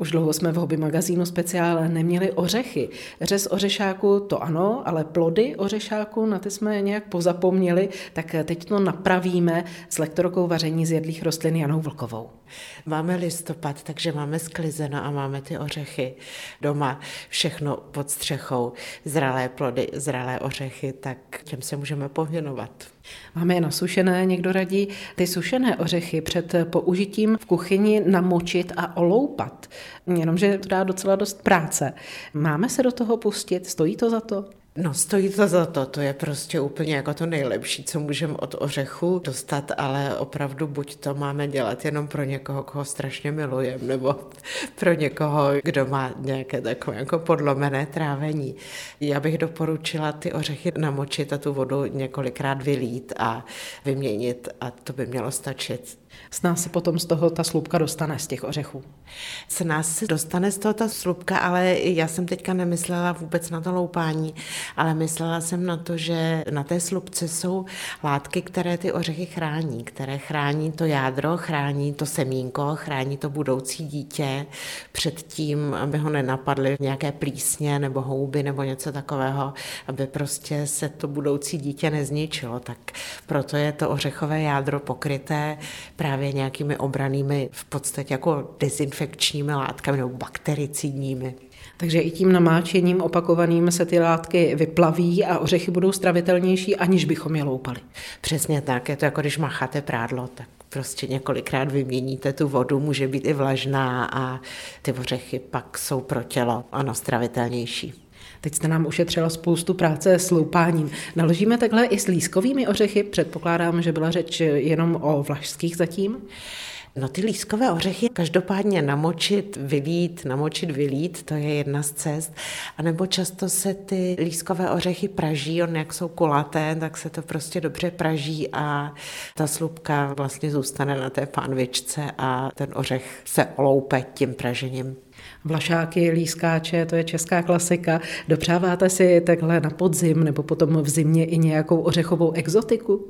Už dlouho jsme v hobby magazínu speciál neměli ořechy. Řez ořešáku to ano, ale plody ořešáku, na ty jsme nějak pozapomněli, tak teď to napravíme s lektorkou vaření z jedlých rostlin Janou Vlkovou. Máme listopad, takže máme sklizeno a máme ty ořechy doma, všechno pod střechou, zralé plody, zralé ořechy, tak těm se můžeme pověnovat. Máme je nasušené, někdo radí ty sušené ořechy před použitím v kuchyni namočit a oloupat. Jenomže to dá docela dost práce. Máme se do toho pustit? Stojí to za to? No, stojí to za to, to je prostě úplně jako to nejlepší, co můžeme od ořechu dostat, ale opravdu buď to máme dělat jenom pro někoho, koho strašně milujeme, nebo pro někoho, kdo má nějaké takové jako podlomené trávení. Já bych doporučila ty ořechy namočit a tu vodu několikrát vylít a vyměnit a to by mělo stačit. S nás se potom z toho ta slupka dostane z těch ořechů. S nás se dostane z toho ta slupka, ale já jsem teďka nemyslela vůbec na to loupání, ale myslela jsem na to, že na té slupce jsou látky, které ty ořechy chrání, které chrání to jádro, chrání to semínko, chrání to budoucí dítě před tím, aby ho nenapadly nějaké plísně nebo houby nebo něco takového, aby prostě se to budoucí dítě nezničilo. Tak proto je to ořechové jádro pokryté právě nějakými obranými, v podstatě jako dezinfekčními látkami nebo baktericidními. Takže i tím namáčením opakovaným se ty látky vyplaví a ořechy budou stravitelnější, aniž bychom je loupali. Přesně tak, je to jako když macháte prádlo, tak prostě několikrát vyměníte tu vodu, může být i vlažná a ty ořechy pak jsou pro tělo ano stravitelnější. Teď jste nám ušetřila spoustu práce s loupáním. Naložíme takhle i s lískovými ořechy? Předpokládám, že byla řeč jenom o vlašských zatím. No ty lískové ořechy každopádně namočit, vylít, namočit, vylít, to je jedna z cest. A nebo často se ty lískové ořechy praží, on jak jsou kulaté, tak se to prostě dobře praží a ta slupka vlastně zůstane na té pánvičce a ten ořech se oloupe tím pražením. Vlašáky, lískáče, to je česká klasika. Dopřáváte si takhle na podzim nebo potom v zimě i nějakou ořechovou exotiku?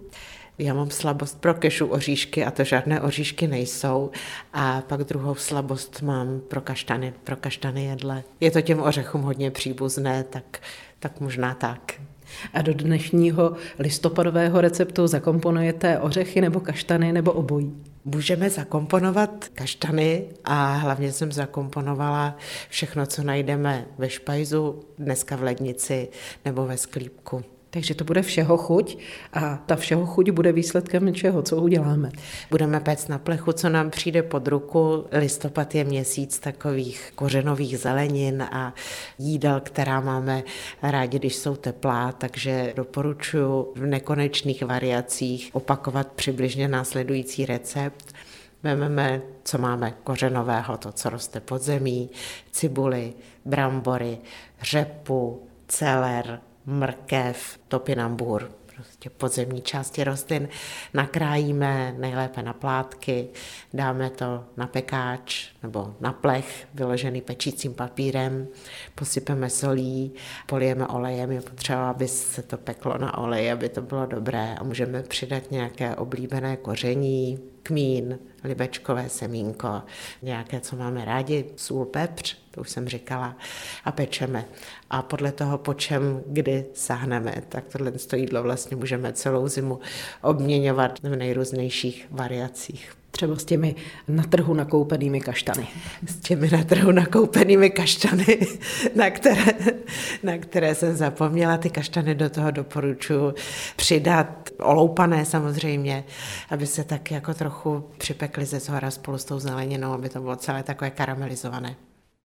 Já mám slabost pro kešu oříšky a to žádné oříšky nejsou. A pak druhou slabost mám pro kaštany, pro kaštany jedle. Je to těm ořechům hodně příbuzné, tak, tak možná tak. A do dnešního listopadového receptu zakomponujete ořechy nebo kaštany nebo obojí? Můžeme zakomponovat kaštany a hlavně jsem zakomponovala všechno, co najdeme ve špajzu, dneska v lednici nebo ve sklípku. Takže to bude všeho chuť a ta všeho chuť bude výsledkem čeho, co uděláme. Budeme péct na plechu, co nám přijde pod ruku. Listopad je měsíc takových kořenových zelenin a jídel, která máme rádi, když jsou teplá, takže doporučuji v nekonečných variacích opakovat přibližně následující recept. Vememe, co máme kořenového, to, co roste pod zemí, cibuli, brambory, řepu, celer, mrkev, topinambur, prostě podzemní části rostlin, nakrájíme nejlépe na plátky, dáme to na pekáč nebo na plech vyložený pečícím papírem, posypeme solí, polijeme olejem, je potřeba, aby se to peklo na olej, aby to bylo dobré. A můžeme přidat nějaké oblíbené koření, kmín, libečkové semínko, nějaké, co máme rádi, sůl, pepř, to už jsem říkala, a pečeme. A podle toho, po čem kdy sáhneme, tak tohle jídlo vlastně můžeme celou zimu obměňovat v nejrůznějších variacích. Třeba s těmi na trhu nakoupenými kaštany. S těmi na trhu nakoupenými kaštany, na které, na které jsem zapomněla. Ty kaštany do toho doporučuji přidat, oloupané samozřejmě, aby se tak jako trochu připekly ze zhora spolu s tou zeleninou, aby to bylo celé takové karamelizované.